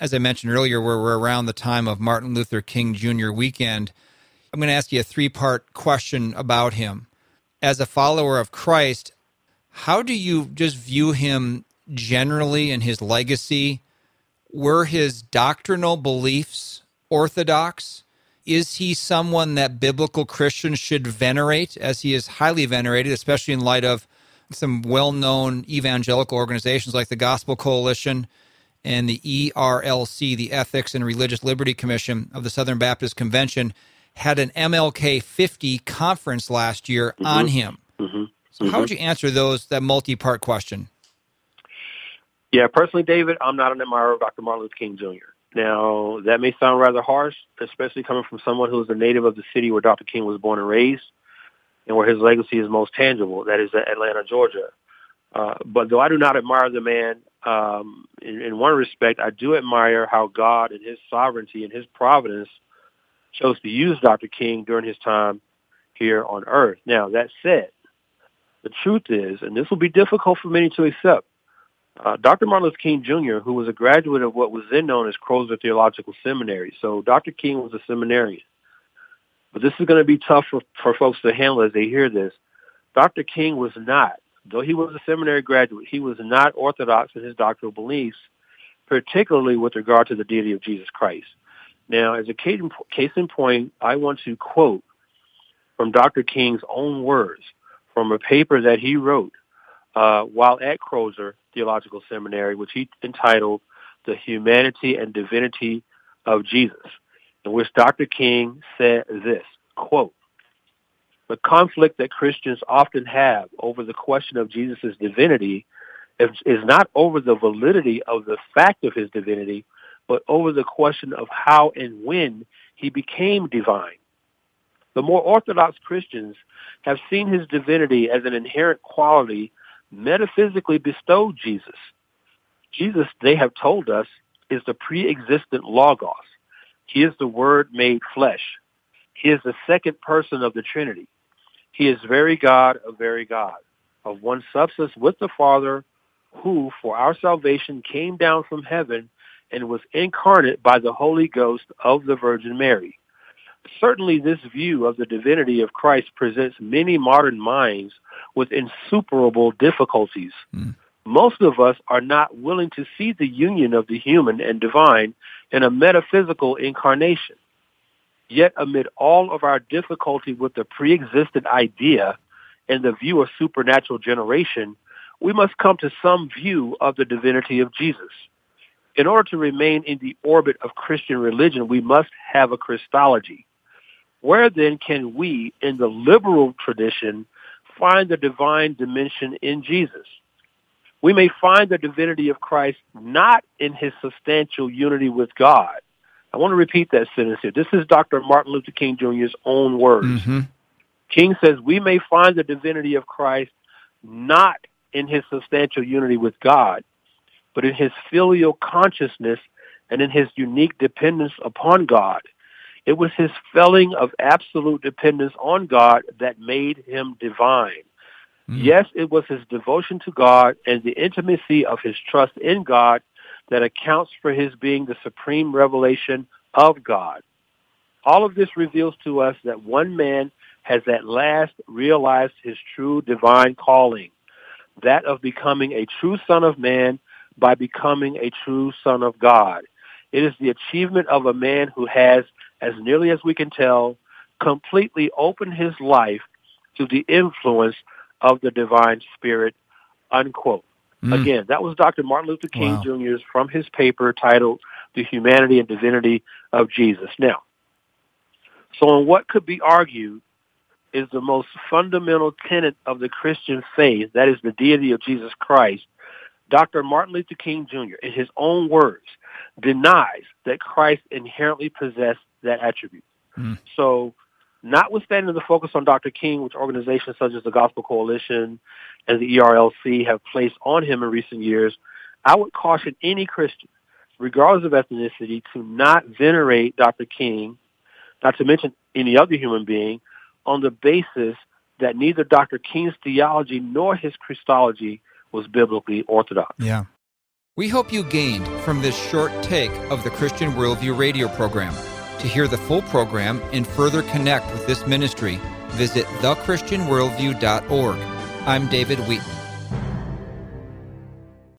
as I mentioned earlier, where we're around the time of Martin Luther King Jr. weekend, I'm going to ask you a three part question about him. As a follower of Christ, how do you just view him generally and his legacy? Were his doctrinal beliefs orthodox? Is he someone that biblical Christians should venerate, as he is highly venerated, especially in light of some well known evangelical organizations like the Gospel Coalition and the ERLC, the Ethics and Religious Liberty Commission of the Southern Baptist Convention, had an MLK 50 conference last year mm-hmm. on him. Mm-hmm. So, mm-hmm. how would you answer those that multi part question? Yeah, personally, David, I'm not an admirer of Dr. Martin Luther King Jr. Now, that may sound rather harsh, especially coming from someone who is a native of the city where Dr. King was born and raised and where his legacy is most tangible, that is Atlanta, Georgia. Uh, but though I do not admire the man, um, in, in one respect, I do admire how God and his sovereignty and his providence chose to use Dr. King during his time here on earth. Now, that said, the truth is, and this will be difficult for many to accept, uh, Dr. Martin Luther King Jr., who was a graduate of what was then known as Crozer Theological Seminary. So Dr. King was a seminarian. But this is going to be tough for, for folks to handle as they hear this. Dr. King was not, though he was a seminary graduate, he was not orthodox in his doctrinal beliefs, particularly with regard to the deity of Jesus Christ. Now, as a case in point, I want to quote from Dr. King's own words from a paper that he wrote uh, while at Crozer Theological Seminary, which he entitled The Humanity and Divinity of Jesus, in which Dr. King said this, quote, the conflict that Christians often have over the question of Jesus' divinity is, is not over the validity of the fact of his divinity, but over the question of how and when he became divine. The more Orthodox Christians have seen his divinity as an inherent quality metaphysically bestowed Jesus. Jesus, they have told us, is the pre-existent Logos. He is the Word made flesh. He is the second person of the Trinity. He is very God of very God, of one substance with the Father, who for our salvation came down from heaven and was incarnate by the Holy Ghost of the Virgin Mary. Certainly this view of the divinity of Christ presents many modern minds with insuperable difficulties. Mm. Most of us are not willing to see the union of the human and divine in a metaphysical incarnation. Yet amid all of our difficulty with the pre-existent idea and the view of supernatural generation, we must come to some view of the divinity of Jesus. In order to remain in the orbit of Christian religion, we must have a Christology. Where then can we, in the liberal tradition, find the divine dimension in Jesus? We may find the divinity of Christ not in his substantial unity with God. I want to repeat that sentence here. This is Dr. Martin Luther King Jr.'s own words. Mm-hmm. King says, we may find the divinity of Christ not in his substantial unity with God, but in his filial consciousness and in his unique dependence upon God. It was his feeling of absolute dependence on God that made him divine. Mm. Yes, it was his devotion to God and the intimacy of his trust in God that accounts for his being the supreme revelation of God. All of this reveals to us that one man has at last realized his true divine calling, that of becoming a true son of man by becoming a true son of God. It is the achievement of a man who has, as nearly as we can tell, completely opened his life to the influence of the divine spirit, unquote. Mm. Again, that was Dr. Martin Luther King wow. Jr.'s from his paper titled The Humanity and Divinity of Jesus. Now, so in what could be argued is the most fundamental tenet of the Christian faith, that is the deity of Jesus Christ, Dr. Martin Luther King Jr., in his own words, denies that Christ inherently possessed that attribute. Mm. So notwithstanding the focus on Dr. King, which organizations such as the Gospel Coalition and the ERLC have placed on him in recent years, I would caution any Christian, regardless of ethnicity, to not venerate Dr. King, not to mention any other human being, on the basis that neither Dr. King's theology nor his Christology was biblically orthodox. Yeah. We hope you gained from this short take of the Christian Worldview radio program. To hear the full program and further connect with this ministry, visit thechristianworldview.org. I'm David Wheaton.